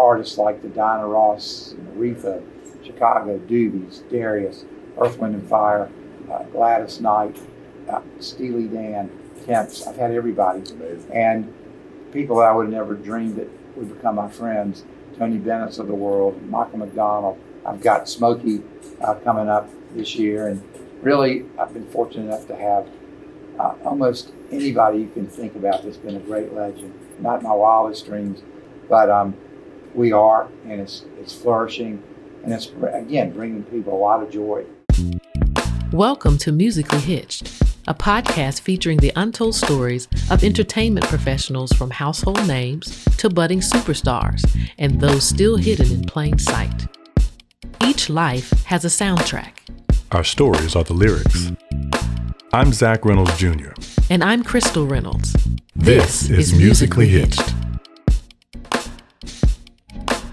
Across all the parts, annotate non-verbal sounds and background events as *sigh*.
artists like the Diana Ross, Aretha, Chicago, Doobies, Darius, Earth, Wind and Fire, uh, Gladys Knight, uh, Steely Dan, Temps. I've had everybody. Amazing. And people that I would have never dreamed that would become my friends. Tony Bennett's of the world, Michael McDonald. I've got Smokey uh, coming up this year. And really, I've been fortunate enough to have uh, almost anybody you can think about that's been a great legend. Not my wildest dreams, but um, we are, and it's, it's flourishing. And it's, again, bringing people a lot of joy. Welcome to Musically Hitched, a podcast featuring the untold stories of entertainment professionals from household names to budding superstars and those still hidden in plain sight. Each life has a soundtrack. Our stories are the lyrics. I'm Zach Reynolds Jr. And I'm Crystal Reynolds. This, is Musically Hitched.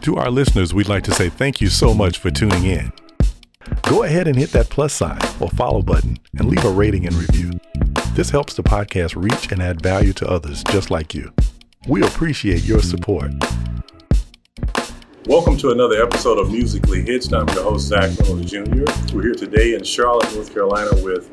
To our listeners, we'd like to say thank you so much for tuning in. Go ahead and hit that plus sign or follow button and leave a rating and review. This helps the podcast reach and add value to others just like you. We appreciate your support. Welcome to another episode of Musically Hitched. I'm your host, Zach Reynolds Jr. We're here today in Charlotte, North Carolina with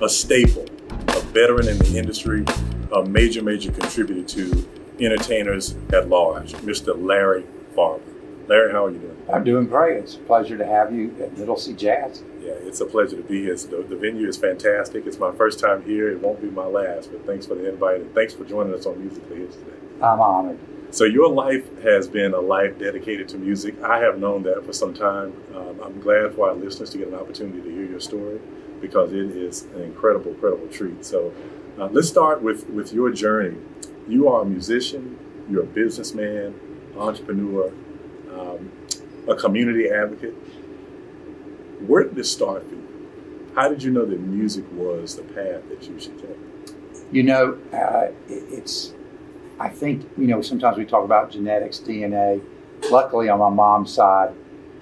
a staple, a veteran in the industry, a major, major contributor to entertainers at large, Mr. Larry Farber. Larry, how are you doing? I'm doing great. It's a pleasure to have you at Middle C Jazz. Yeah, it's a pleasure to be here. The, the venue is fantastic. It's my first time here. It won't be my last, but thanks for the invite and thanks for joining us on Musically Hitched today. I'm honored. So your life has been a life dedicated to music. I have known that for some time. Um, I'm glad for our listeners to get an opportunity to hear your story because it is an incredible, incredible treat. So uh, let's start with, with your journey. You are a musician, you're a businessman, entrepreneur, um, a community advocate. Where did this start for you? How did you know that music was the path that you should take? You know, uh, it's, I think, you know, sometimes we talk about genetics, DNA. Luckily, on my mom's side,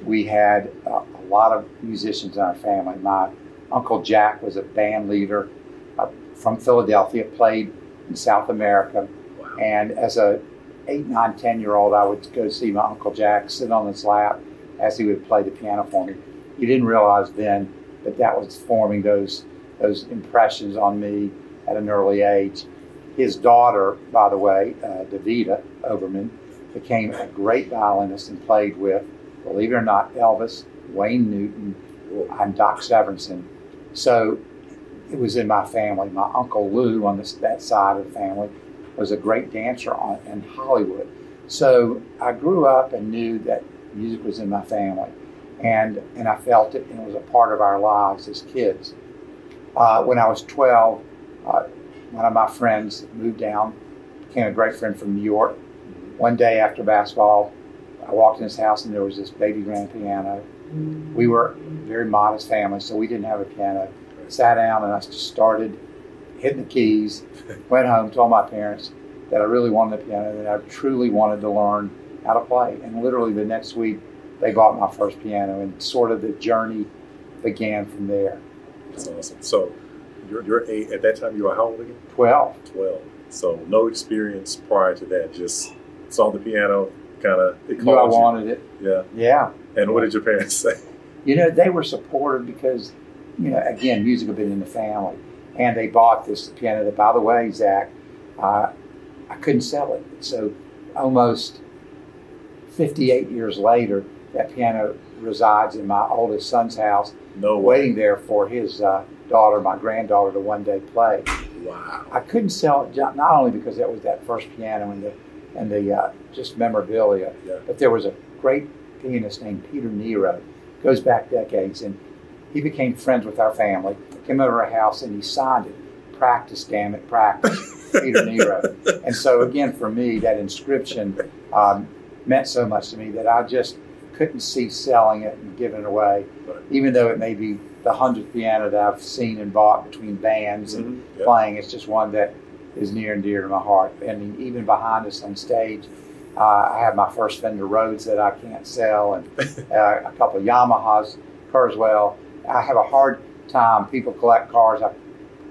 we had uh, a lot of musicians in our family. My Uncle Jack was a band leader uh, from Philadelphia, played in South America. Wow. And as a eight, nine, ten year old, I would go see my Uncle Jack sit on his lap as he would play the piano for me. You didn't realize then that that was forming those those impressions on me at an early age. His daughter, by the way, uh, Davida Oberman, became a great violinist and played with, believe it or not, Elvis, Wayne Newton, and Doc Severinsen. So it was in my family. My uncle Lou on this, that side of the family was a great dancer on, in Hollywood. So I grew up and knew that music was in my family, and and I felt it, and it was a part of our lives as kids. Uh, when I was 12, uh, one of my friends moved down, became a great friend from New York. One day after basketball, I walked in his house, and there was this baby grand piano. We were a very modest family, so we didn't have a piano. Sat down, and I just started hitting the keys. Went home, told my parents that I really wanted a piano, that I truly wanted to learn how to play. And literally the next week, they bought my first piano, and sort of the journey began from there. That's awesome. So you're, you're eight, at that time, you were how old again? 12. 12. So no experience prior to that, just saw the piano, kind of, it Knew I called you. wanted it. Yeah. Yeah. And what did your parents *laughs* say? You know, they were supportive because, you know, again, music had been in the family. And they bought this piano that, by the way, Zach, uh, I couldn't sell it. So almost 58 years later, that piano resides in my oldest son's house, No way. waiting there for his uh, daughter, my granddaughter, to one day play. Wow. I couldn't sell it not only because that was that first piano and the and the uh, just memorabilia, Yeah. but there was a great pianist named Peter Nero, goes back decades, and he became friends with our family. Came over our house and he signed it. Practice, damn it, practice. Peter Nero. And so again, for me, that inscription um, meant so much to me that I just couldn't see selling it and giving it away, even though it may be the hundredth piano that I've seen and bought between bands and Mhm. Yeah. playing. It's just one that is near and dear to my heart. And even behind us on stage, uh, I have my first Fender Rhodes that I can't sell, and *laughs* uh, a couple of Yamahas, Kurzweil. I have a hard time. People collect cars. I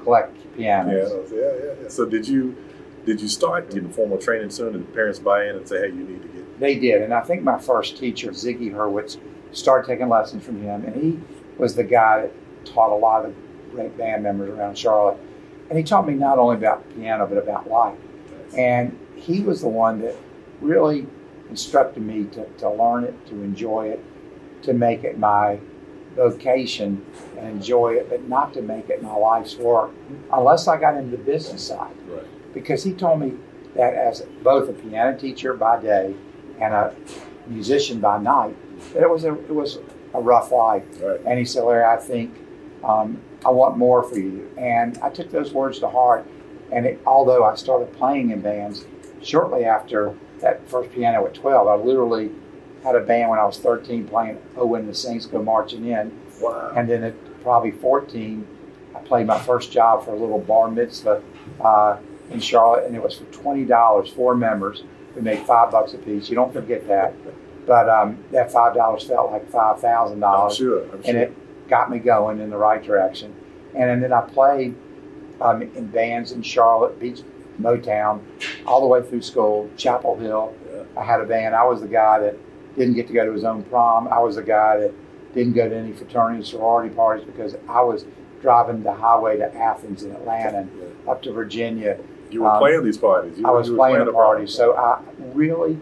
collect pianos. Pianos. Yeah, yeah, yeah. So did you did you start getting formal training soon? Did parents buy in and say, "Hey, you need to get"? They did, and I think my first teacher, Ziggy Hurwitz, started taking lessons from him, and he was the guy that taught a lot of the great band members around Charlotte. And he taught me not only about piano but about life. And he was the one that really instructed me to, to learn it, to enjoy it, to make it my vocation and enjoy it, but not to make it my life's work unless I got into the business side. Right. Because he told me that as both a piano teacher by day and a musician by night, that it was a it was a rough life. Right. And he said, Larry, I think um, I want more for you. And I took those words to heart. And it, although I started playing in bands shortly after that first piano at 12, I literally had a band when I was 13 playing Oh When the Saints Go Marching In. Wow. And then at probably 14, I played my first job for a little bar mitzvah uh, in Charlotte, and it was for $20, four members. We made five bucks a piece. You don't forget that. But um, that $5 felt like $5,000 I'm sure. And it got me going in the right direction. And, then I played um, in bands in Charlotte, Beach, Motown, all the way through school, Chapel Hill. Yeah. I had a band. I was the guy that didn't get to go to his own prom. I was the guy that didn't go to any fraternity sorority parties because I was driving the highway to Athens and Atlanta and Yeah. up to Virginia. You were um, playing these parties. You I was you were playing the parties. So I really,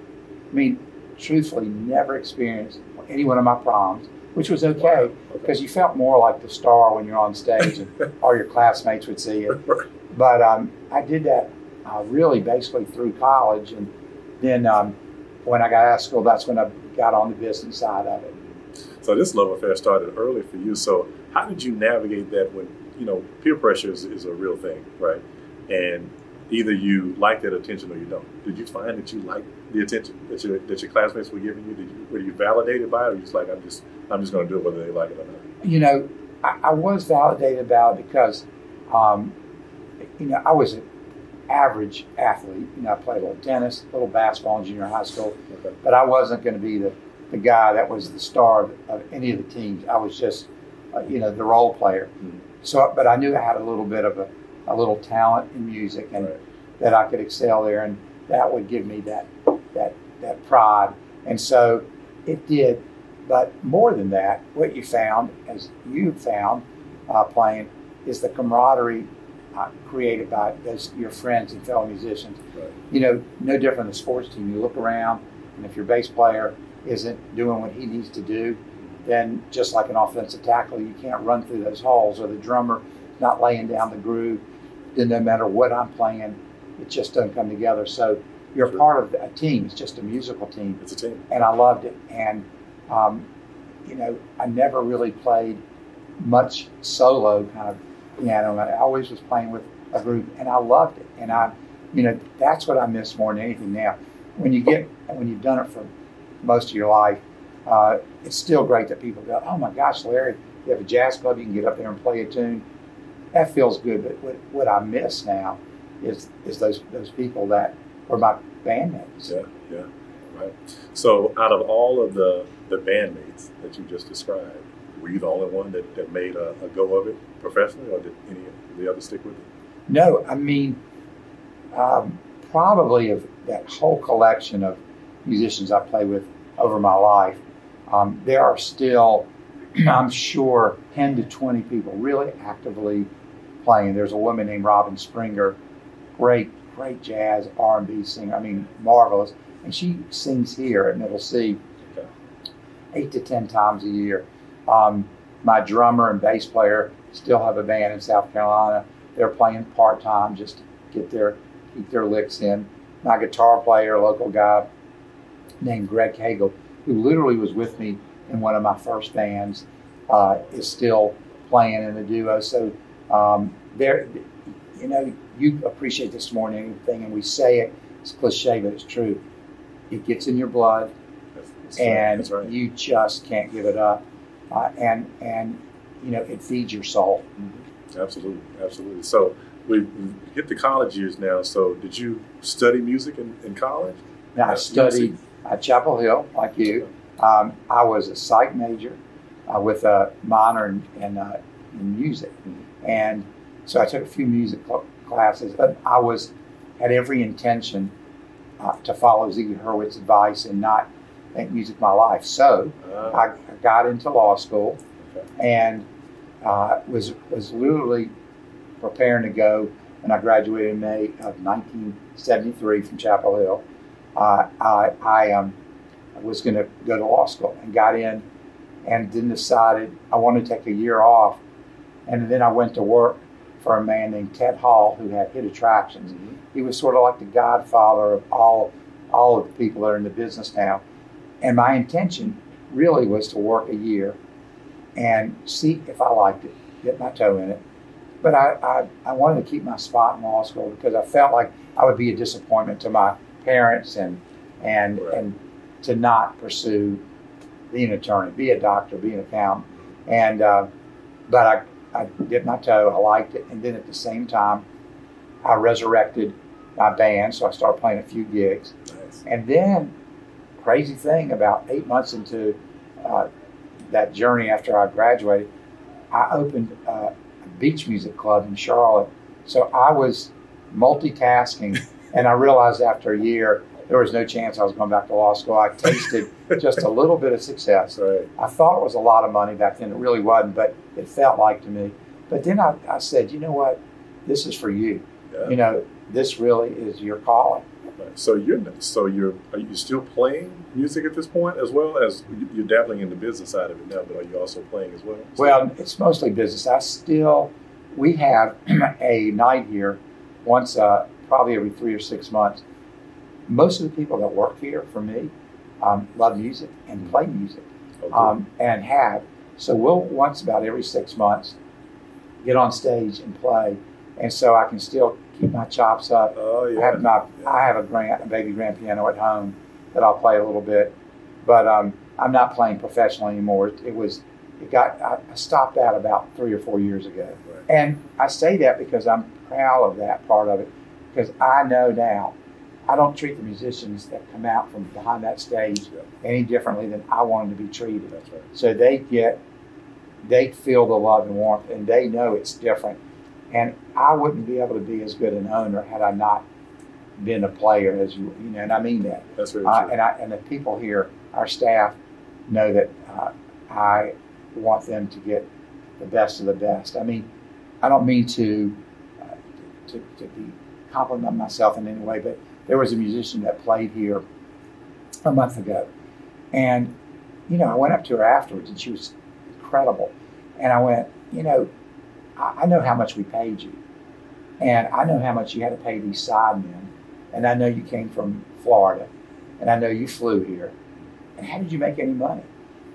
I mean, truthfully, never experienced any one of my proms, which was okay Wow. Okay. because you felt more like the star when you're on stage and *laughs* all your classmates would see it. Right. But um, I did that uh, really basically through college, and then um, when I got out of school, that's when I got on the business side of it. So this love affair started early for you. So how did you navigate that when you know peer pressure is, is a real thing, right? And either you like that attention or you don't. Did you find that you liked the attention that your that your classmates were giving you? Did you were you validated by it, or you just like I'm just I'm just going to do it whether they like it or not? You know, I, I was validated about it because, um, you know, I was average athlete. You know, I played a little tennis, a little basketball in junior high school. Okay. but I wasn't going to be the, the guy that was the star of, of any of the teams. I was just, uh, you know, the role player. Mhm. So, but I knew I had a little bit of a, a little talent in music and Right. that I could excel there, and that would give me that that that pride. And so it did. But more than that, what you found, as you found uh, playing, is the camaraderie created by those your friends and fellow musicians Right. you know, no different than a sports team. You look around, and if your bass player isn't doing what he needs to do, then just like an offensive tackle, you can't run through those holes, or the drummer not laying down the groove. Then no matter what I'm playing, it just doesn't come together. So you're Sure. part of a team. It's just a musical team, It's a team. and I loved it. And um, you know, I never really played much solo kind of piano. I always was playing with a group, and I loved it. And I, you know, that's what I miss more than anything now. When you get, when you've done it for most of your life, uh, it's still great that people go, "Oh my gosh, Larry, you have a jazz club, you can get up there and play a tune." That feels good. But what, what I miss now is is those those people that were my bandmates. Yeah, yeah, right. So, out of all of the the bandmates that you just described, were you the only one that, that made a, a go of it professionally, or did any of the others stick with it? No, I mean, um, probably of that whole collection of musicians I play with over my life, um, there are still, *clears throat* I'm sure, 10 to 20 people really actively playing. There's a woman named Robin Springer, great, great jazz R&B singer. I mean, marvelous, and she sings here at Middle C Okay. eight to ten times a year. Um, my drummer and bass player still have a band in South Carolina. They're playing part time just to get their keep their licks in. My guitar player, a local guy named Greg Hagel, who literally was with me in one of my first bands, uh, is still playing in a duo. So um, there, you know, you appreciate this morning anything, and we say it. It's cliche, but it's true. It gets in your blood That's, that's and right. you just can't give it up. Uh, and and you know it feeds your soul. Absolutely, absolutely. So we hit the college years now. So did you study music in, in college? Now I studied at Chapel Hill, like you. Um, I was a psych major uh, with a minor in, in, uh, in music, Mhm. and so I took a few music cl- classes. But I was had every intention uh, to follow Ziggy Hurwitz's advice and not make music my life. So Uh, I, I got into law school okay. and uh, was was literally preparing to go when I graduated in May of 1973 from Chapel Hill. Uh, I, I um, was going to go to law school and got in and then decided I wanted to take a year off. And then I went to work for a man named Ted Hall who had Hit Attractions. He was sort of like the godfather of all all of the people that are in the business now. And my intention really was to work a year and see if I liked it, get my toe in it. But I, I, I wanted to keep my spot in law school because I felt like I would be a disappointment to my parents and and Right. and to not pursue being an attorney, be a doctor, be an accountant. And uh, but I, I dipped my toe, I liked it, and then at the same time, I resurrected my band, so I started playing a few gigs. Nice. And then, crazy thing, about eight months into uh, that journey after I graduated, I opened uh, a beach music club in Charlotte. So I was multitasking, *laughs* and I realized after a year there was no chance I was going back to law school. I tasted *laughs* just a little bit of success. Right. I thought it was a lot of money back then. It really wasn't, but it felt like to me. But then I, I said, you know what? This is for you. Yeah. You know, this really is your calling. So you're so you're are you still playing music at this point as well as you're dabbling in the business side of it now, but are you also playing as well? Well, it's mostly business. I still, we have *clears throat* a night here once, uh, probably every three or six months. Most of the people that work here for me um, love music and play music Okay. um, and have. So we'll once about every six months get on stage and play. And so I can still my chops up. oh yeah. I have my I have a grand a baby grand piano at home that I'll play a little bit, but um, I'm not playing professionally anymore. It, was it got I, stopped that about three or four years ago, Right. and I say that because I'm proud of that part of it because I know now I don't treat the musicians that come out from behind that stage Yeah. any differently than I want them to be treated. Right. So they get, they feel the love and warmth, and they know it's different. And I wouldn't be able to be as good an owner had I not been a player, as you, you know, and I mean that. That's very Uh, true. and I and the people here, our staff, know that uh, I want them to get the best of the best. I mean, I don't mean to uh, to, to be compliment myself in any way, but there was a musician that played here a month ago, and you know, I went up to her afterwards, and she was incredible. And I went, you know, I, know how much we paid you, and I know how much you had to pay these sidemen, and I know you came from Florida, and I know you flew here. And how did you make any money?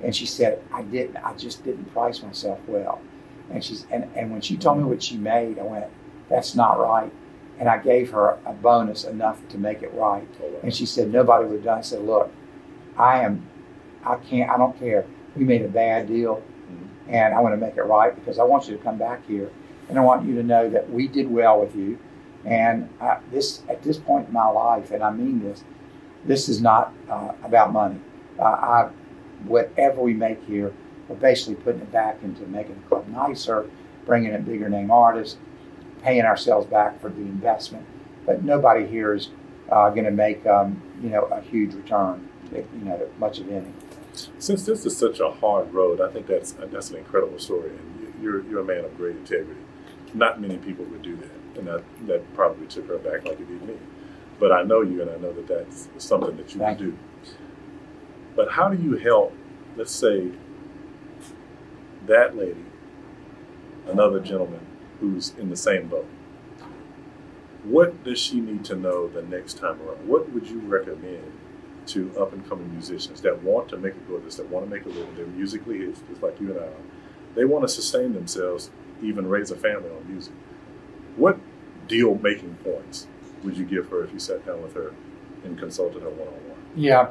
And she said, I didn't. I just didn't price myself well. And she's and, and when she told me what she made, I went, that's not right. And I gave her a bonus enough to make it right. And she said, nobody would have done. it." I said, look, I am, I can't, I don't care. We made a bad deal. And I want to make it right because I want you to come back here and I want you to know that we did well with you. And I, this, at this point in my life, and I mean this, this is not uh, about money. Uh, I, whatever we make here, we're basically putting it back into making the club nicer, bringing in bigger name artists, paying ourselves back for the investment. But nobody here is uh, going to make um, you know a huge return, if, you know, much of any. Since this is such a hard road, I think that's that's an incredible story, and you- you're you're a man of great integrity. Not many people would do that, and that that probably took her back like it did me. But I know you, and I know that that's something that you Thank would do. But how do you help? Let's say that lady, another gentleman who's in the same boat. What does she need to know the next time around? What would you recommend to up and coming musicians that want to make a go of this, that want to make a living, they're musically hits, just like you and I are. They want to sustain themselves, even raise a family on music. What deal making points would you give her if you sat down with her and consulted her one on one? Yeah,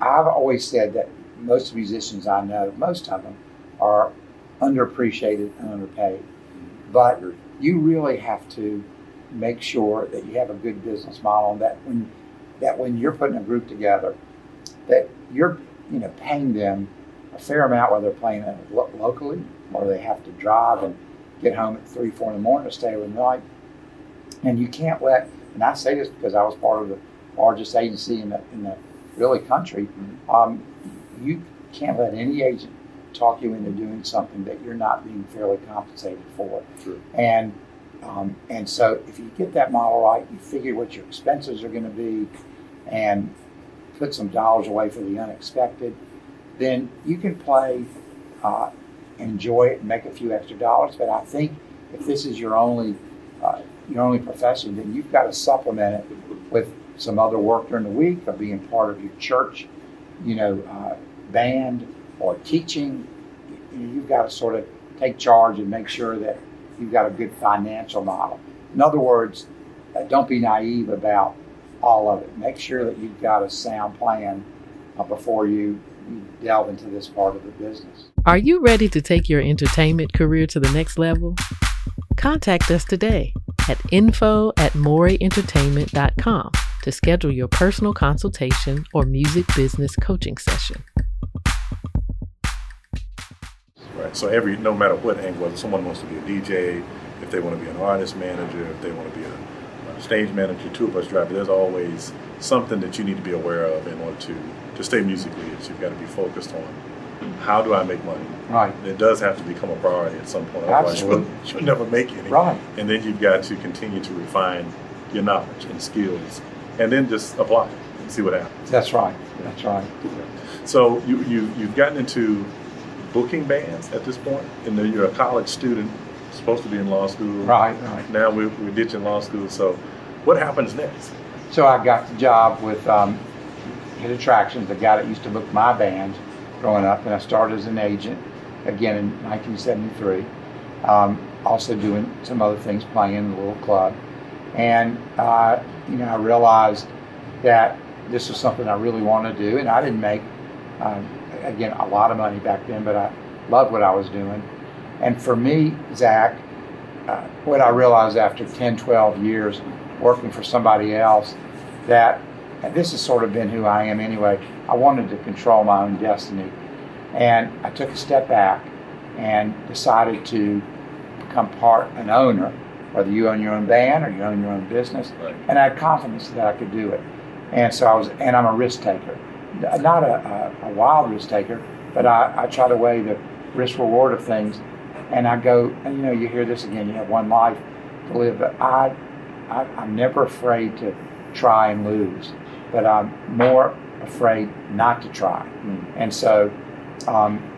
I've always said that most musicians I know, most of them, are underappreciated and underpaid. But you really have to make sure that you have a good business model and that when that when you're putting a group together, that you're you know paying them a fair amount whether they're playing lo- locally or they have to drive and get home at three, four in the morning to stay overnight. And you can't let and I say this because I was part of the largest agency in the, in the really country, um, you can't let any agent talk you into doing something that you're not being fairly compensated for. True. And um, and so if you get that model right, you figure what your expenses are going to be, and put some dollars away for the unexpected, then you can play, uh, enjoy it, and make a few extra dollars. But I think if this is your only uh, your only profession, then you've got to supplement it with some other work during the week or being part of your church, you know, uh, band or teaching. You've got to sort of take charge and make sure that you've got a good financial model. In other words, uh, don't be naive about all of it. Make sure that you've got a sound plan uh, before you, you delve into this part of the business. Are you ready to take your entertainment career to the next level? Contact us today at info at moreentertainment.com to schedule your personal consultation or music business coaching session. So every no matter what angle, whether someone wants to be a DJ, if they want to be an artist manager, if they want to be a, a stage manager, tour bus driver, there's always something that you need to be aware of in order to to stay musically. It's you've got to be focused on how do I make money. Right. It does have to become a priority at some point. Otherwise, you'll, *laughs* you'll never make any. Right. And then you've got to continue to refine your knowledge and skills, and then just apply it and see what happens. That's right. That's right. So you, you you've gotten into booking bands at this point, and then you're a college student, supposed to be in law school. Right. Right. Now we're, we're ditching law school. So what happens next? So I got the job with um, Hit Attractions, the guy that used to book my bands growing up, and I started as an agent again in 1973. Um, also doing some other things, playing in the little club, and uh, you know I realized that this was something I really wanted to do, and I didn't make um, again a lot of money back then, but I loved what I was doing. And for me, Zach, uh, what I realized after 10, 12 years working for somebody else, that and this has sort of been who I am anyway. I wanted to control my own destiny. And I took a step back and decided to become part, an owner, whether you own your own band or you own your own business. Right. And I had confidence that I could do it. And so I was, and I'm a risk taker. Not a, a, a wild risk taker, but I, I try to weigh the risk reward of things. And I go, and you know, you hear this again, you have one life to live, but I, I, I'm never afraid to try and lose, but I'm more afraid not to try. And so, um,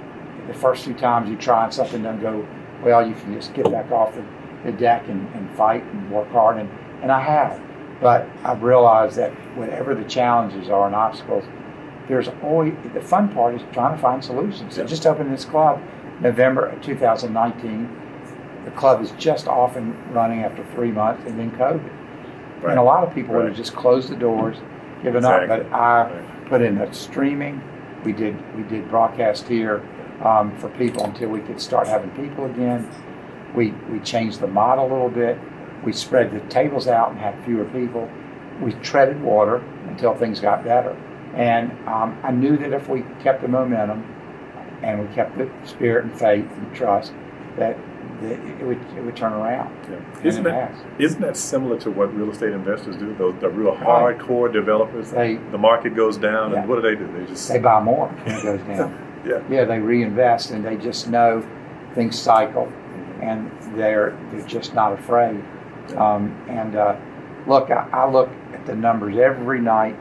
the first few times you try and something doesn't go well, you can just get back off the, the deck and, and fight and work hard. And, and I have. But I've realized that whatever the challenges are and obstacles, there's always the fun part is trying to find solutions. So Yeah. just opened this club November of 2019. The club is just off and running after three months and then COVID. And a lot of people would have just closed the doors, given Exactly. up. But I Right. put in a streaming. We did we did broadcast here um, for people until we could start having people again. We we changed the model a little bit. We spread the tables out and had fewer people. We treaded water until things got better. And um, I knew that if we kept the momentum and we kept the spirit and faith and trust, that, that it would it would turn around. Yeah. Isn't that isn't that similar to what real estate investors do? Those the real Right. hardcore developers. They the market goes down, Yeah. and what do they do? They just they buy more when *laughs* it goes down. yeah. yeah, they reinvest and they just know things cycle, and they're they're just not afraid. Um, and uh, look, I, I look at the numbers every night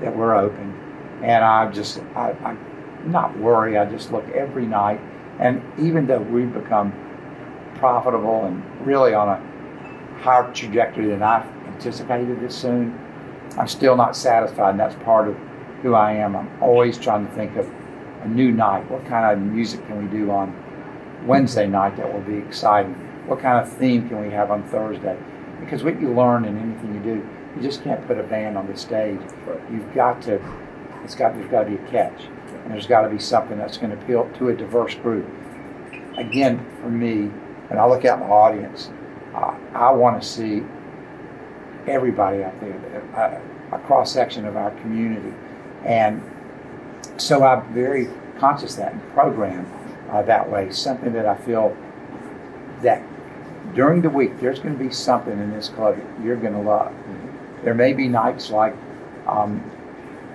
that we're open, and I just I, I not worry. I just look every night, and even though we've become profitable and really on a higher trajectory than I anticipated this soon, I'm still not satisfied, and that's part of who I am. I'm always trying to think of a new night. What kind of music can we do on Wednesday night that will be exciting? What kind of theme can we have on Thursday? Because what you learn in anything you do, you just can't put a band on the stage. Right. You've got to, it's got, there's got to be a catch. And there's got to be something that's going to appeal to a diverse group. Again, for me, when I look out in the audience, uh, I want to see everybody out there, a, a cross section of our community. And so I'm very conscious that and program uh, that way. Something that I feel that during the week there's going to be something in this club you're going to love. There may be nights like um,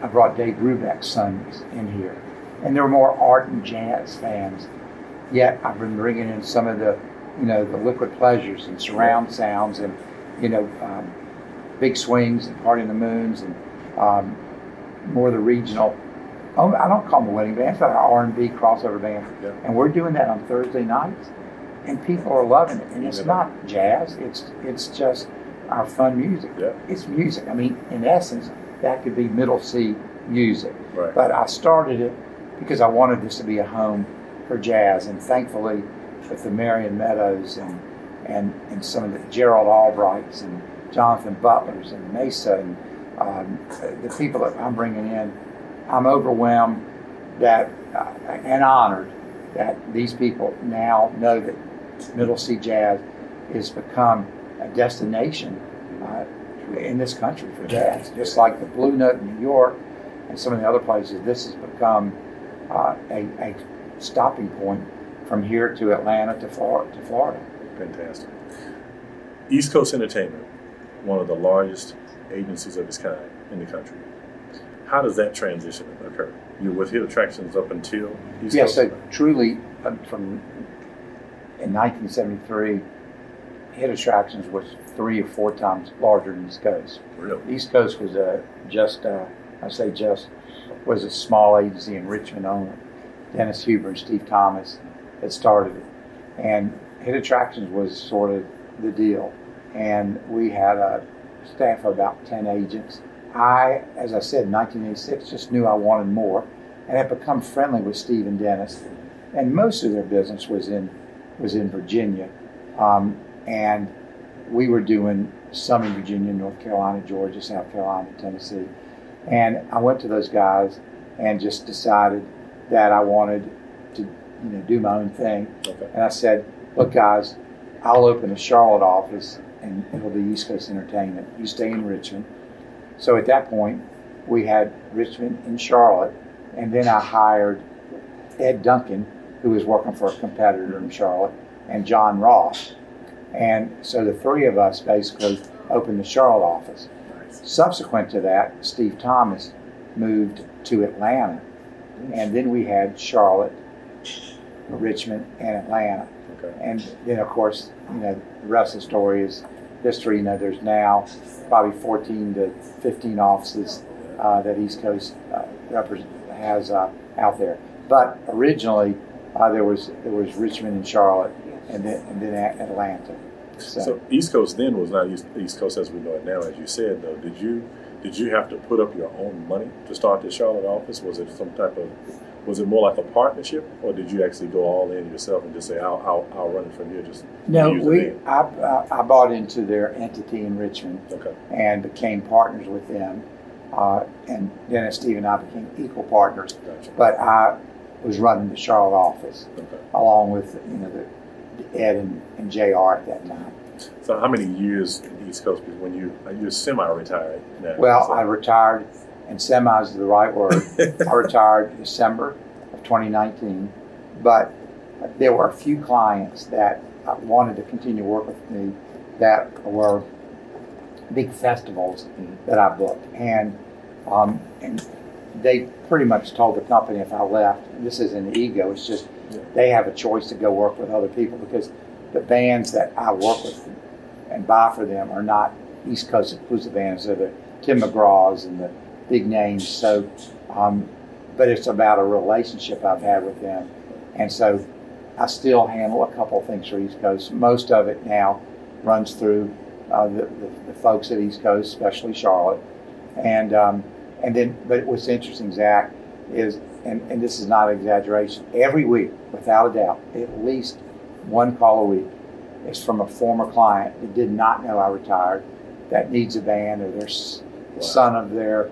I brought Dave Brubeck's sons in here, and they're more ardent jazz fans. Yet I've been bringing in some of the, you know, the liquid pleasures and surround sounds, and you know, um, big swings and Party in the Moons, and um, more the regional. Oh, I don't call them wedding bands, but an R and B crossover band, Yeah. and we're doing that on Thursday nights, and people are loving it. And it's not jazz; it's it's just our fun music. Yeah. It's music. I mean, in essence, that could be middle C music. Right. But I started it because I wanted this to be a home for jazz, and thankfully, with the Marion Meadows and and and some of the Gerald Albrights and Jonathan Butlers and Maysa and um, the people that I'm bringing in, I'm overwhelmed that uh, and honored that these people now know that Middle C Jazz has become a destination uh, in this country for jazz, just like the Blue Note in New York and some of the other places. This has become uh, a, a stopping point from here to Atlanta to Florida. To Florida. Fantastic. East Coast Entertainment, one of the largest agencies of its kind in the country. How does that transition occur? You're with Hit Attractions up until East Yes, Coast? so truly, uh, from in 1973, Hit Attractions was three or four times larger than East Coast. Really? East Coast was a just, uh, I say just, was a small agency in Richmond only. Dennis Huber and Steve Thomas had started it, and Hit Attractions was sort of the deal. And we had a staff of about ten agents. I, as I said, in 1986, just knew I wanted more, and had become friendly with Steve and Dennis. And most of their business was in was in Virginia, um, and we were doing some in Virginia, North Carolina, Georgia, South Carolina, Tennessee. And I went to those guys and just decided that I wanted to, you know, do my own thing. Okay. And I said, "Look, guys, I'll open a Charlotte office, and it'll be East Coast Entertainment. You stay in Richmond." So at that point, we had Richmond and Charlotte, and then I hired Ed Duncan, who was working for a competitor in Charlotte, and John Ross. And so the three of us basically opened the Charlotte office. Subsequent to that, Steve Thomas moved to Atlanta, and then we had Charlotte, Richmond, and Atlanta. Okay. And then, of course, you know, the rest of the story is history. You know, there's now probably 14 to 15 offices uh, that East Coast uh, has uh, out there. But originally, uh, there was there was Richmond and Charlotte, and then and then Atlanta. So, So East Coast then was not East, East Coast as we know it now, as you said. Though, did you did you have to put up your own money to start the Charlotte office? Was it some type of was it more like a partnership, or did you actually go all in yourself and just say, "I'll I'll, I'll run it from here"? Just no, we? I, I I bought into their entity in Richmond. okay, and became partners with them. Uh, and Dennis, Steve, and I became equal partners. gotcha. But I was running the Charlotte office Okay. along with you know the Ed and, and Jr. at that time. So how many years in East Coast when you uh, you're semi-retired now? Well, so, I retired, and semi is the right word. *laughs* I retired December of 2019, but there were a few clients that uh, wanted to continue to work with me that were big festivals that I booked, and um, and they pretty much told the company if I left, this isn't ego, it's just. They have a choice to go work with other people because the bands that I work with and buy for them are not East Coast exclusive bands. They're the Tim McGraws and the big names. So, um, but it's about a relationship I've had with them, and so I still handle a couple of things for East Coast. Most of it now runs through uh, the, the, the folks at East Coast, especially Charlotte, and um, and then. But what's interesting, Zach, is and, and this is not an exaggeration. Every week, without a doubt, at least one call a week is from a former client that did not know I retired, that needs a van, or their Wow. son of their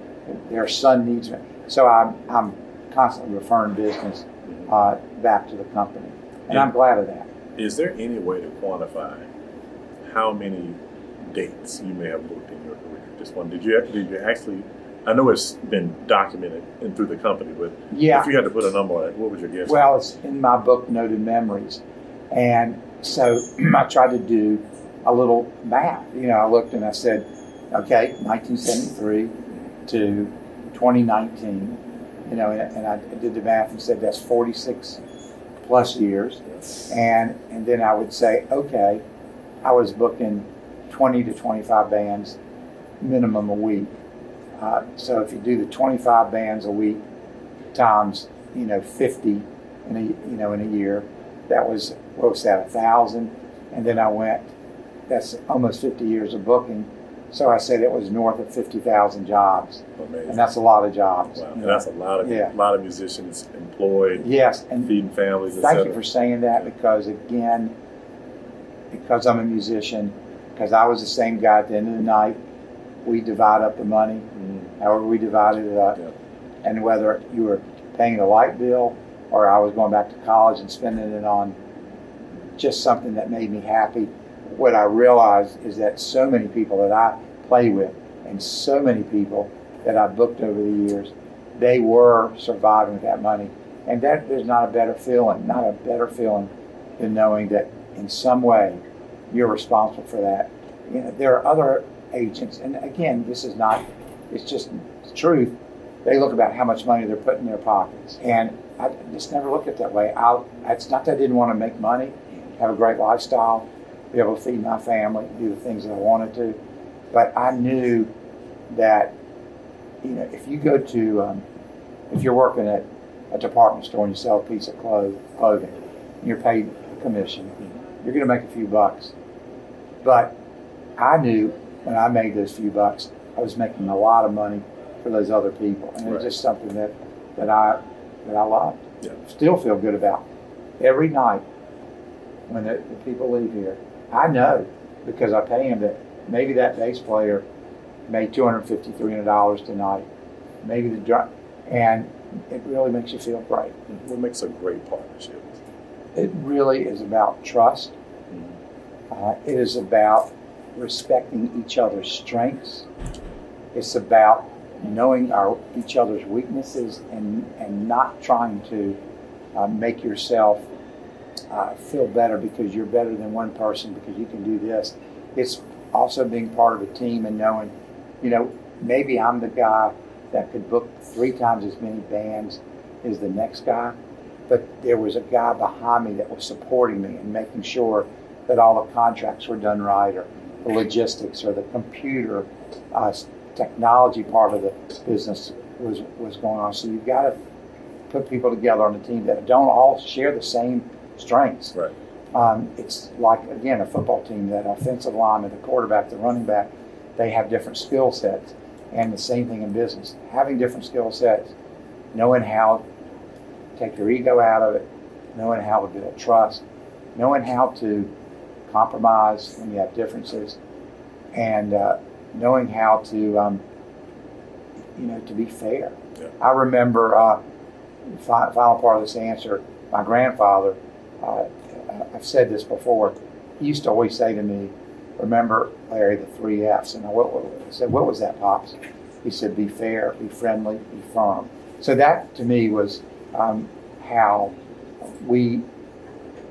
their son needs me. So I'm I'm constantly referring business Mhm. uh, back to the company, and Yeah. I'm glad of that. Is there any way to quantify how many dates you may have booked in your career? Just one. Did you did you actually? I know it's been documented and through the company, but Yeah. if you had to put a number on it, what would your guess? Well, it's in my book, Noted Memories. And so *clears throat* I tried to do a little math. You know, I looked and I said, Okay, 1973 to 2019. You know, and, and I did the math and said that's 46 plus years. And and then I would say, okay, I was booking 20 to 25 bands minimum a week. Uh, so if you do the 25 bands a week times, you know, 50 in a you know in a year, that was what was that a thousand? And then I went. That's almost 50 years of booking. So I said it was north of 50,000 jobs, Amazing. and that's a lot of jobs. wow. And know. that's a lot of Yeah. a lot of musicians employed, Yes, and feeding families, Thank you for saying that because again, because I'm a musician, because I was the same guy at the end of the night, we divide up the money, Mhm. however we divided it up. Yeah. And whether you were paying the light bill or I was going back to college and spending it on just something that made me happy, what I realized is that so many people that I play with and so many people that I booked over the years, they were surviving with that money. And that there's not a better feeling, not a better feeling than knowing that in some way you're responsible for that. You know, there are other agents, and again, this is not, it's just the truth. They look about how much money they're putting in their pockets. And I just never looked at it that way. I, it's not that I didn't want to make money, have a great lifestyle, be able to feed my family, do the things that I wanted to. But I knew that, you know, if you go to, um, if you're working at a department store and you sell a piece of clothing, you're paid commission, you're going to make a few bucks. But I knew when I made those few bucks, I was making a lot of money for those other people, and Right. it's just something that that I that I loved. Yeah. Still feel good about every night when the, the people leave here. I know because I pay them that maybe that bass player made 250 $300 tonight. Maybe the drum, and it really makes you feel great. What makes a great partnership? It really is about trust. Uh, it is about respecting each other's strengths. It's about knowing our each other's weaknesses and and not trying to uh, make yourself uh, feel better because you're better than one person because you can do this. It's also being part of a team and knowing, you know, maybe I'm the guy that could book three times as many bands as the next guy, but there was a guy behind me that was supporting me and making sure that all the contracts were done right or the logistics or the computer uh, technology part of the business was, was going on. So you've got to put people together on a team that don't all share the same strengths. Right. Um, it's like again a football team that offensive lineman, the quarterback, the running back, they have different skill sets, and the same thing in business. Having different skill sets, knowing how to take your ego out of it, knowing how to build trust, knowing how to compromise when you have differences, and uh, knowing how to um, you know to be fair. Yeah. I remember uh, fi- final part of this answer. My grandfather. Uh, I've said this before. He used to always say to me, "Remember, Larry, the three F's." And I, what, what, I said, "What was that, pops?" He said, "Be fair, be friendly, be firm." So that to me was um, how we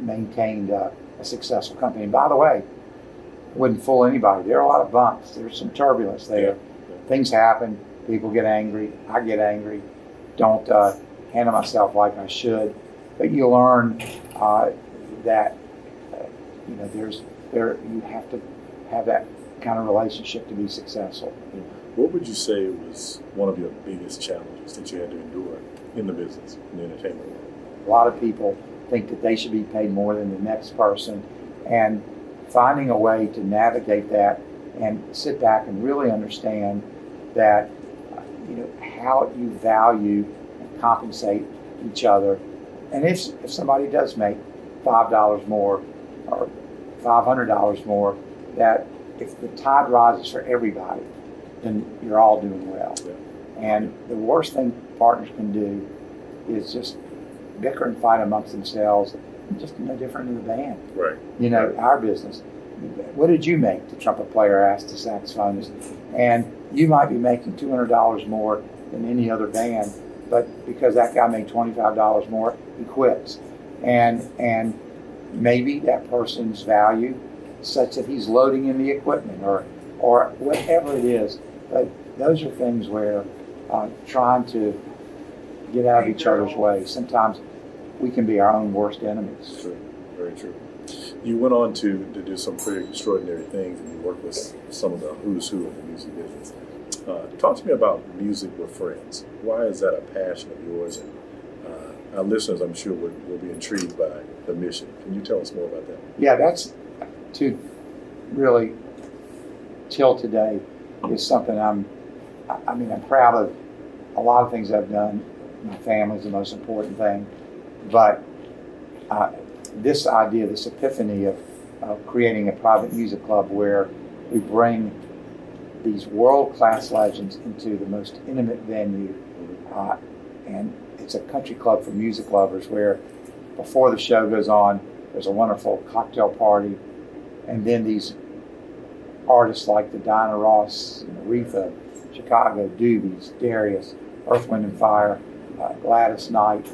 maintained uh, a successful company. And by the way, wouldn't fool anybody. There are a lot of bumps. There's some turbulence there. Things happen. People get angry. I get angry. Don't uh, handle myself like I should. But you learn uh, that uh, you know there's there you have to have that kind of relationship to be successful. What would you say was one of your biggest challenges that you had to endure in the business, in the entertainment world? A lot of people think that they should be paid more than the next person, and finding a way to navigate that and sit back and really understand that you know how you value and compensate each other, and if if somebody does make five dollars more or five hundred dollars more, that if the tide rises for everybody, then you're all doing well. Yeah. And the worst thing partners can do is just bicker and fight amongst themselves. Just no different in the band. Right. You know, our business. What did you make? The trumpet player asked the saxophonist, and you might be making two hundred dollars more than any other band, but because that guy made twenty five dollars more, he quits, and and maybe that person's value such that he's loading in the equipment or or whatever it is. But those are things where uh, trying to get out of each other's way. Sometimes we can be our own worst enemies. True, very true. You went on to, to do some pretty extraordinary things, and you worked with some of the who's who of the music business. Uh, talk to me about music with friends. Why is that a passion of yours? And uh, our listeners, I'm sure, will, will be intrigued by the mission. Can you tell us more about that? Yeah, that's to really till today is something I'm. I mean, I'm proud of a lot of things I've done. My family's the most important thing, but uh, this idea, this epiphany of, of creating a private music club where we bring these world class legends into the most intimate venue. Uh, and it's a country club for music lovers where before the show goes on, there's a wonderful cocktail party. And then these artists like the Diana Ross, Aretha, Chicago, Doobies, Darius, Earth, Wind, and Fire, uh, Gladys Knight,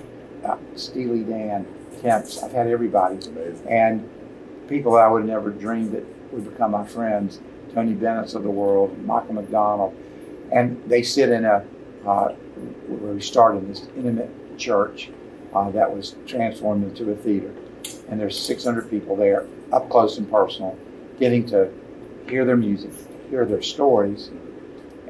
uh, Steely Dan, Temps. I've had everybody. And people that I would have never dreamed that would become my friends Tony Bennett's of the world, Michael McDonald, and they sit in a uh, where we started this intimate church uh, that was transformed into a theater, and there's 600 people there, up close and personal, getting to hear their music, hear their stories,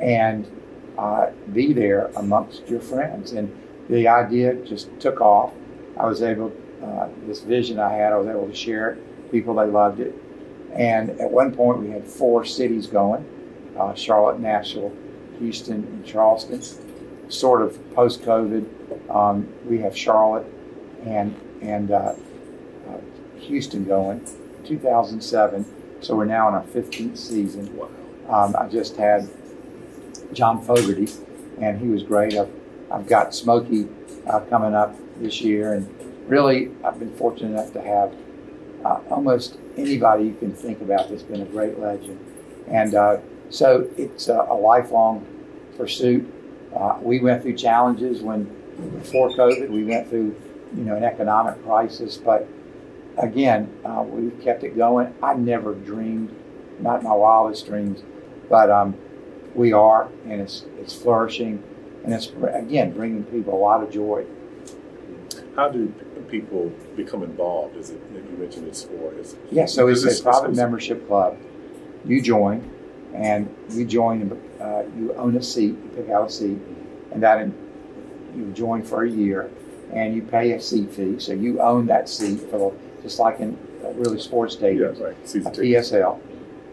and uh, be there amongst your friends. And the idea just took off. I was able, uh, this vision I had, I was able to share it. People they loved it and at one point, we had four cities going uh, Charlotte, Nashville, Houston, and Charleston. Sort of post COVID, um, we have Charlotte and, and uh, uh, Houston going. 2007, so we're now in our 15th season. Um, I just had John Fogerty, and he was great. I've, I've got Smokey uh, coming up this year, and really, I've been fortunate enough to have uh, almost anybody you can think about that's been a great legend. And uh, so it's a, a lifelong pursuit. Uh, we went through challenges when before COVID, we went through you know an economic crisis, but again, uh, we've kept it going. I never dreamed, not my wildest dreams, but um, we are, and it's it's flourishing, and it's again bringing people a lot of joy. How do people become involved? Is it you mentioned it's for? Is yeah, so it's a private membership club. You join, and you join. Uh, you own a seat. You pick out a seat, and that you join for a year, and you pay a seat fee. So you own that seat for the, just like in really sports stadiums, yeah, right. a PSL.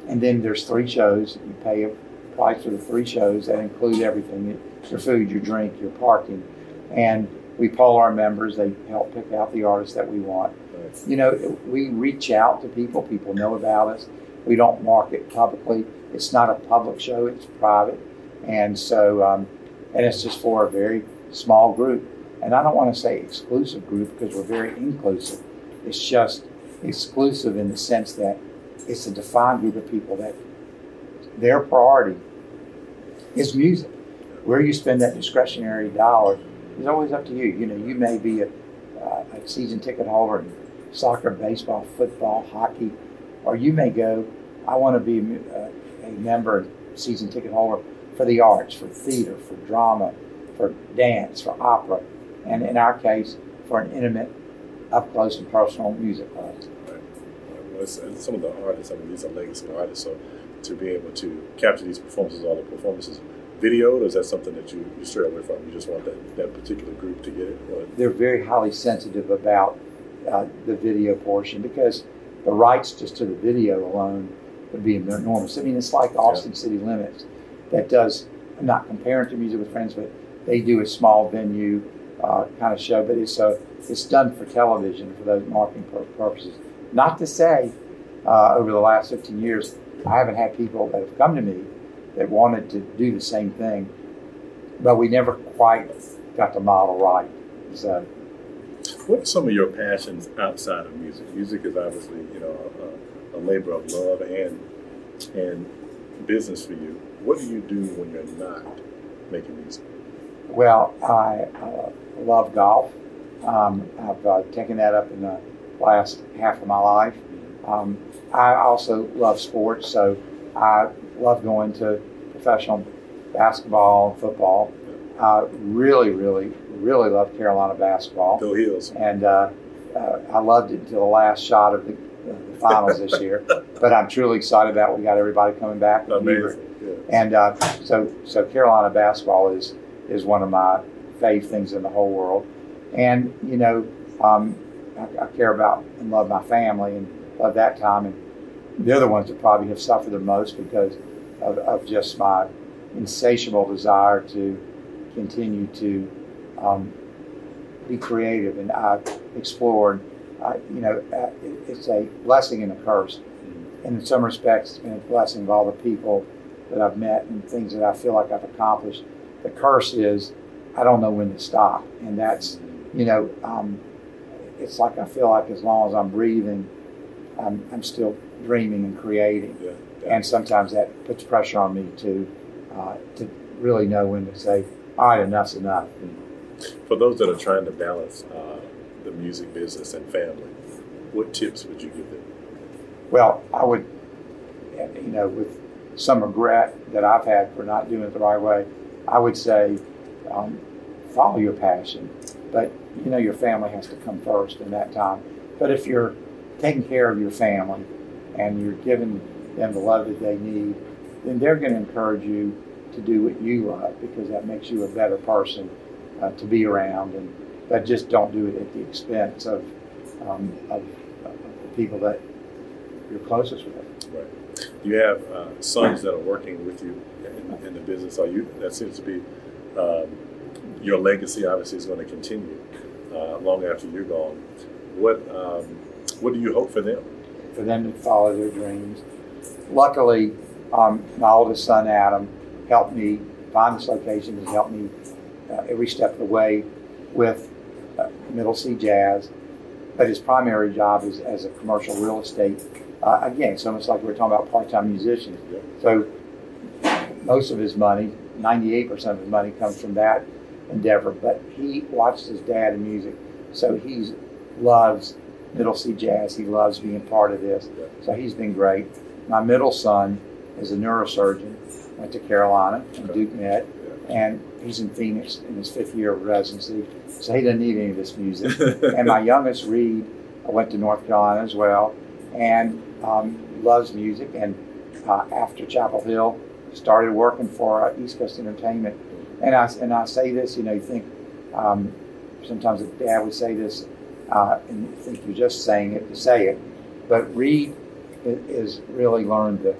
And then there's three shows. You pay a price for the three shows that include everything: your food, your drink, your parking, and we poll our members. They help pick out the artists that we want. You know, we reach out to people. People know about us. We don't market publicly. It's not a public show. It's private, and so um, and it's just for a very small group. And I don't want to say exclusive group because we're very inclusive. It's just exclusive in the sense that it's a defined group of people that their priority is music. Where you spend that discretionary dollar is always up to you. You know, you may be a, uh, a season ticket holder in soccer, baseball, football, hockey, or you may go, I want to be a, a member, season ticket holder for the arts, for theater, for drama, for dance, for opera, and in our case, for an intimate, up close and personal music club. Right. Well, some of the artists, I mean, these are legacy artists, so to be able to capture these performances, all the performances videoed, or is that something that you, you stray away from? You just want that, that particular group to get it? Or? They're very highly sensitive about uh, the video portion because the rights just to the video alone would be enormous. I mean, it's like Austin yeah. City Limits that does, I'm not comparing to Music with Friends, but they do a small venue uh, kind of show, but it's, a, it's done for television for those marketing purposes. Not to say uh, over the last 15 years, I haven't had people that have come to me that wanted to do the same thing, but we never quite got the model right. So, what are some of your passions outside of music? Music is obviously, you know, a, a labor of love and and business for you. What do you do when you're not making music? Well, I uh, love golf. Um, I've uh, taken that up in the last half of my life. Um, I also love sports, so I love going to professional basketball football. I really, really, really love Carolina basketball. Go Heels. And uh, uh, I loved it until the last shot of the, the finals this year. *laughs* But I'm truly excited about we got everybody coming back. Amazing. Yeah. And uh, so, so Carolina basketball is is one of my fave things in the whole world. And you know, um, I, I, care about and love my family and love that time. And they're the ones that probably have suffered the most because of, of just my insatiable desire to continue to um, be creative. And I've explored. Uh, you know, uh, it's a blessing and a curse. And in some respects, it's been a blessing of all the people that I've met and things that I feel like I've accomplished. The curse is I don't know when to stop, and that's you know um, it's like I feel like as long as I'm breathing, I'm, I'm still dreaming and creating, yeah, yeah. and sometimes that puts pressure on me to uh, to really know when to say, all right, enough's enough. For those that are trying to balance uh, the music business and family, what tips would you give them? Well, I would, you know, with some regret that I've had for not doing it the right way, I would say um, follow your passion. But, you know, your family has to come first in that time. But if you're taking care of your family and you're giving them the love that they need, then they're going to encourage you to do what you love because that makes you a better person uh, to be around. And but just don't do it at the expense of, um, of, of the people that you're closest with. Right. You have uh, sons that are working with you in, in, the business. Are you? That seems to be um, your legacy. Obviously, is going to continue uh, long after you're gone. What um, What do you hope for them? For them to follow their dreams. Luckily, um, my oldest son Adam helped me find this location. Has helped me uh, every step of the way with uh, Middle C Jazz. But his primary job is as a commercial real estate uh, again, it's almost like we're talking about part-time musicians. So most of his money, 98% of his money comes from that endeavor. But he watched his dad in music, so he loves Middle C Jazz. He loves being part of this. So he's been great. My middle son is a neurosurgeon, went to Carolina and Duke Med, and he's in Phoenix in his fifth year of residency, so he doesn't need any of this music. *laughs* and my youngest, Reed, went to North Carolina as well, and um, loves music. And uh, after Chapel Hill, started working for uh, East Coast Entertainment. And I and I say this, you know, you think um, sometimes a dad would say this, uh, and you think you're just saying it to say it, but Reed i- is really learned to.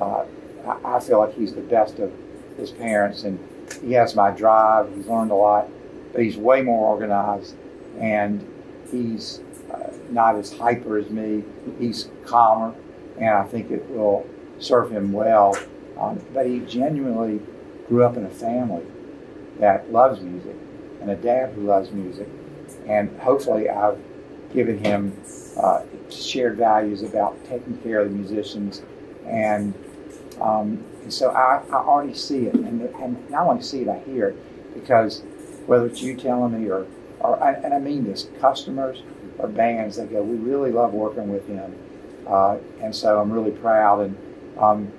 Uh, I I feel like he's the best of his parents, and he has my drive. He's learned a lot, but he's way more organized, and he's uh, not as hyper as me. He's calmer, and I think it will serve him well. Um, but he genuinely grew up in a family that loves music, and a dad who loves music, and hopefully I've given him uh, shared values about taking care of the musicians, and um, and so I, I already see it, and, and not only see it, I hear it, because whether it's you telling me or, or and I mean this, customers or bands, they go, we really love working with him, uh, and so I'm really proud, and um,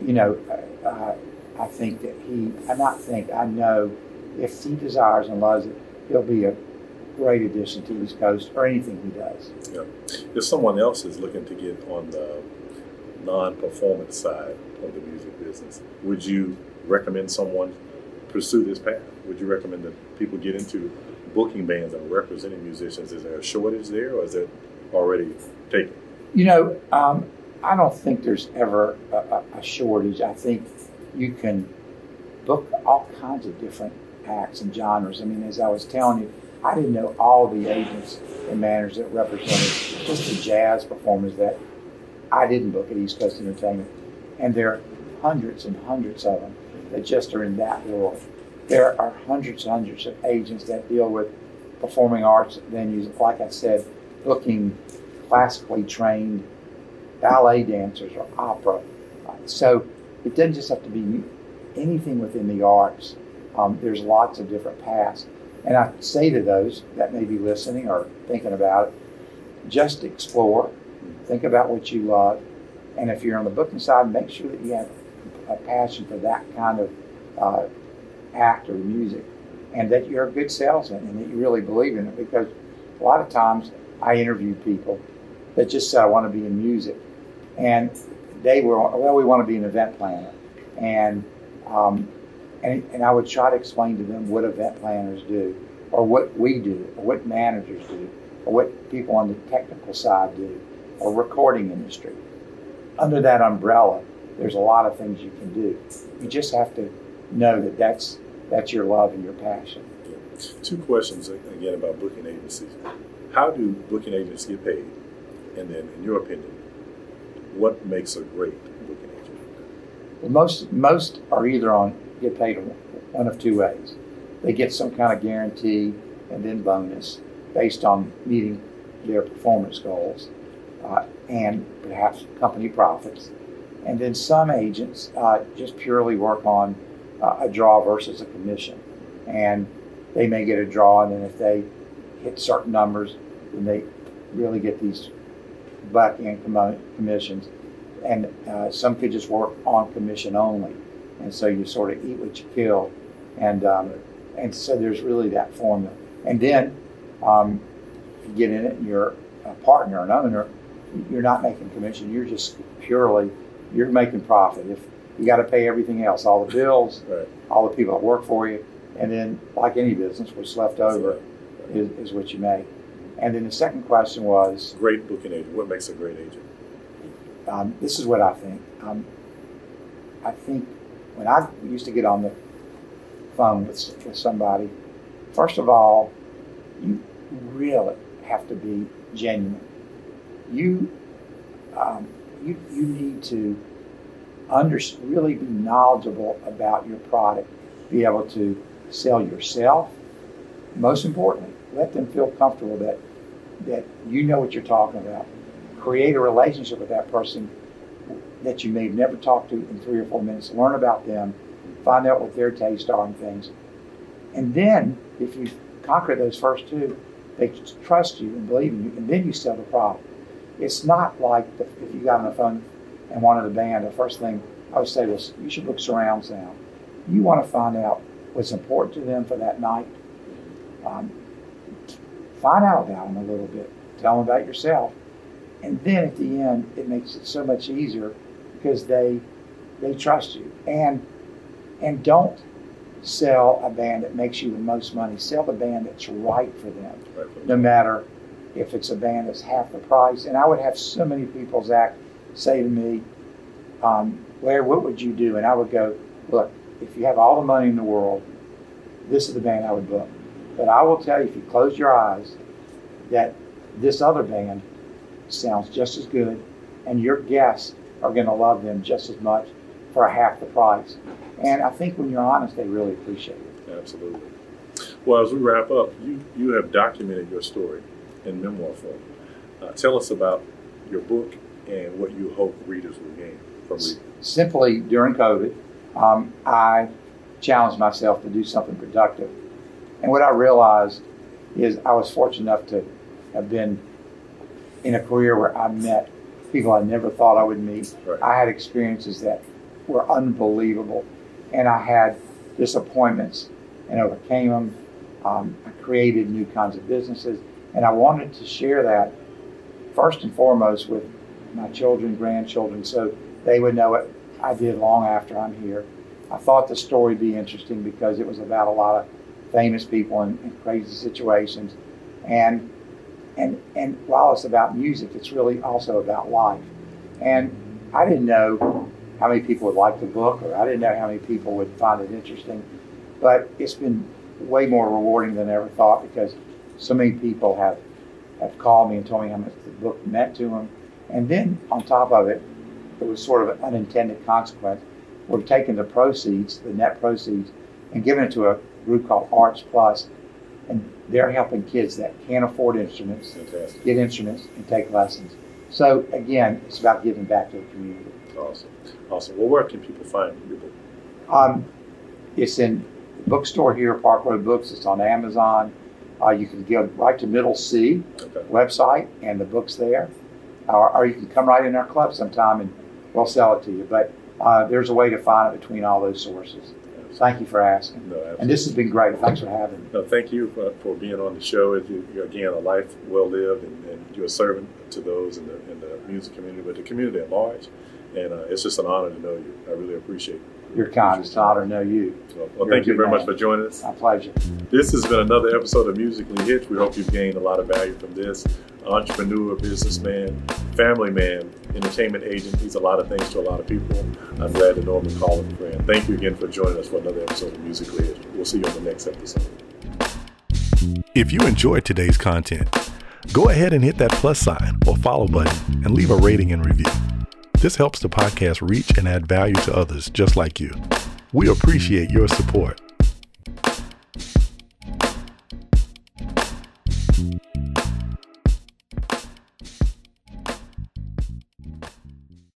you know, uh, I think that he, I not think, I know, if he desires and loves it, he'll be a great addition to East Coast or anything he does. Yeah. If someone else is looking to get on the non-performance side of the music business, would you recommend someone pursue this path? Would you recommend that people get into booking bands and representing musicians? Is there a shortage there, or is it already taken? You know, um, I don't think there's ever a, a, a shortage. I think you can book all kinds of different acts and genres. I mean, as I was telling you, I didn't know all the agents and managers that represented just the jazz performers that I didn't book at East Coast Entertainment. And there are hundreds and hundreds of them that just are in that world. There are hundreds and hundreds of agents that deal with performing arts venues, like I said, booking classically trained ballet dancers or opera. So it doesn't just have to be anything within the arts. Um, there's lots of different paths. And I say to those that may be listening or thinking about it, just explore, think about what you love, And if you're on the booking side, make sure that you have a passion for that kind of uh, act or music, and that you're a good salesman and that you really believe in it. Because a lot of times I interview people that just said, I want to be in music. And they were, well, we want to be an event planner. And, um, and, and I would try to explain to them what event planners do, or what we do, or what managers do, or what people on the technical side do, or recording industry. Under that umbrella, there's a lot of things you can do. You just have to know that that's, that's your love and your passion. Two questions uh, again about booking agencies. How do booking agents get paid? And then, in your opinion, what makes a great booking agent? Well, most most are either on get paid one of two ways. They get some kind of guarantee and then bonus based on meeting their performance goals uh, and perhaps company profits. And then some agents uh, just purely work on uh, a draw versus a commission. And they may get a draw, and then if they hit certain numbers, then they really get these back end commissions. And uh, some could just work on commission only. And so you sort of eat what you kill. And, um, and so there's really that formula. And then um, if you get in it and you're a partner, an owner, you're not making commission. You're just purely, you're making profit. If you got to pay everything else, all the bills, right. all the people that work for you, and then like any business, what's left over right. is, is what you make. And then the second question was great booking agent. What makes a great agent? Um, this is what I think. Um, I think when I used to get on the phone with, with somebody, first of all, you really have to be genuine. You um, you you need to under, really be knowledgeable about your product, be able to sell yourself. Most importantly, let them feel comfortable that that you know what you're talking about. Create a relationship with that person that you may have never talked to in three or four minutes. Learn about them, find out what their tastes are and things. And then, if you conquer those first two, they trust you and believe in you, and then you sell the problem. It's not like the, if you got on the phone and wanted a band, the first thing I would say was, you should book surround sound. You want to find out what's important to them for that night. Um, find out about them a little bit. Tell them about yourself. And then at the end, it makes it so much easier because they they trust you. And and don't sell a band that makes you the most money. Sell the band that's right for them. Right. No matter if it's a band that's half the price. And I would have so many people, Zach, say to me, um, Larry, what would you do? And I would go, look, if you have all the money in the world, this is the band I would book. But I will tell you, if you close your eyes, that this other band sounds just as good, and your guests are going to love them just as much for a half the price. And I think when you're honest, they really appreciate it. Absolutely. Well, as we wrap up, you, you have documented your story in memoir form. Uh, tell us about your book and what you hope readers will gain from reading. Simply, during COVID, um, I challenged myself to do something productive and what I realized is I was fortunate enough to have been in a career where I met people I never thought I would meet. Right. I had experiences that were unbelievable, and I had disappointments and overcame them. Um, I created new kinds of businesses, and I wanted to share that first and foremost with my children, grandchildren, so they would know what I did long after I'm here. I thought the story would be interesting because it was about a lot of famous people in, in crazy situations. And and and while it's about music, it's really also about life. And I didn't know how many people would like the book, or I didn't know how many people would find it interesting. But it's been way more rewarding than I ever thought because so many people have have called me and told me how much the book meant to them. And then on top of it, it was sort of an unintended consequence. We're taking the proceeds, the net proceeds, and giving it to a group called Arts Plus, and they're helping kids that can't afford instruments Fantastic. get instruments and take lessons. So again, it's about giving back to the community. Awesome, awesome. Well, where can people find your book? Um, it's in the bookstore here, Park Road Books. It's on Amazon. Uh, you can go right to Middle C Okay. website, and the book's there. Or, or you can come right in our club sometime and we'll sell it to you. But uh, there's a way to find it between all those sources. Thank you for asking. No. And this has been great. Thanks for having me. No, thank you for, for being on the show. You, you're again a life well lived, and, and, you're a servant to those in the, in the music community, but the community at large. And uh, it's just an honor to know you. I really appreciate it. You're kind. It's an honor to know you. Well, well thank you very man. much for joining us. My pleasure. This has been another episode of Musically Hitch. We hope you've gained a lot of value from this. Entrepreneur, businessman, family man, entertainment agent. He's a lot of things to a lot of people. I'm glad to know him and call him a friend. Thank you again for joining us for another episode of Musically Hitched. We'll see you on the next episode. If you enjoyed today's content, go ahead and hit that plus sign or follow button and leave a rating and review. This helps the podcast reach and add value to others just like you. We appreciate your support.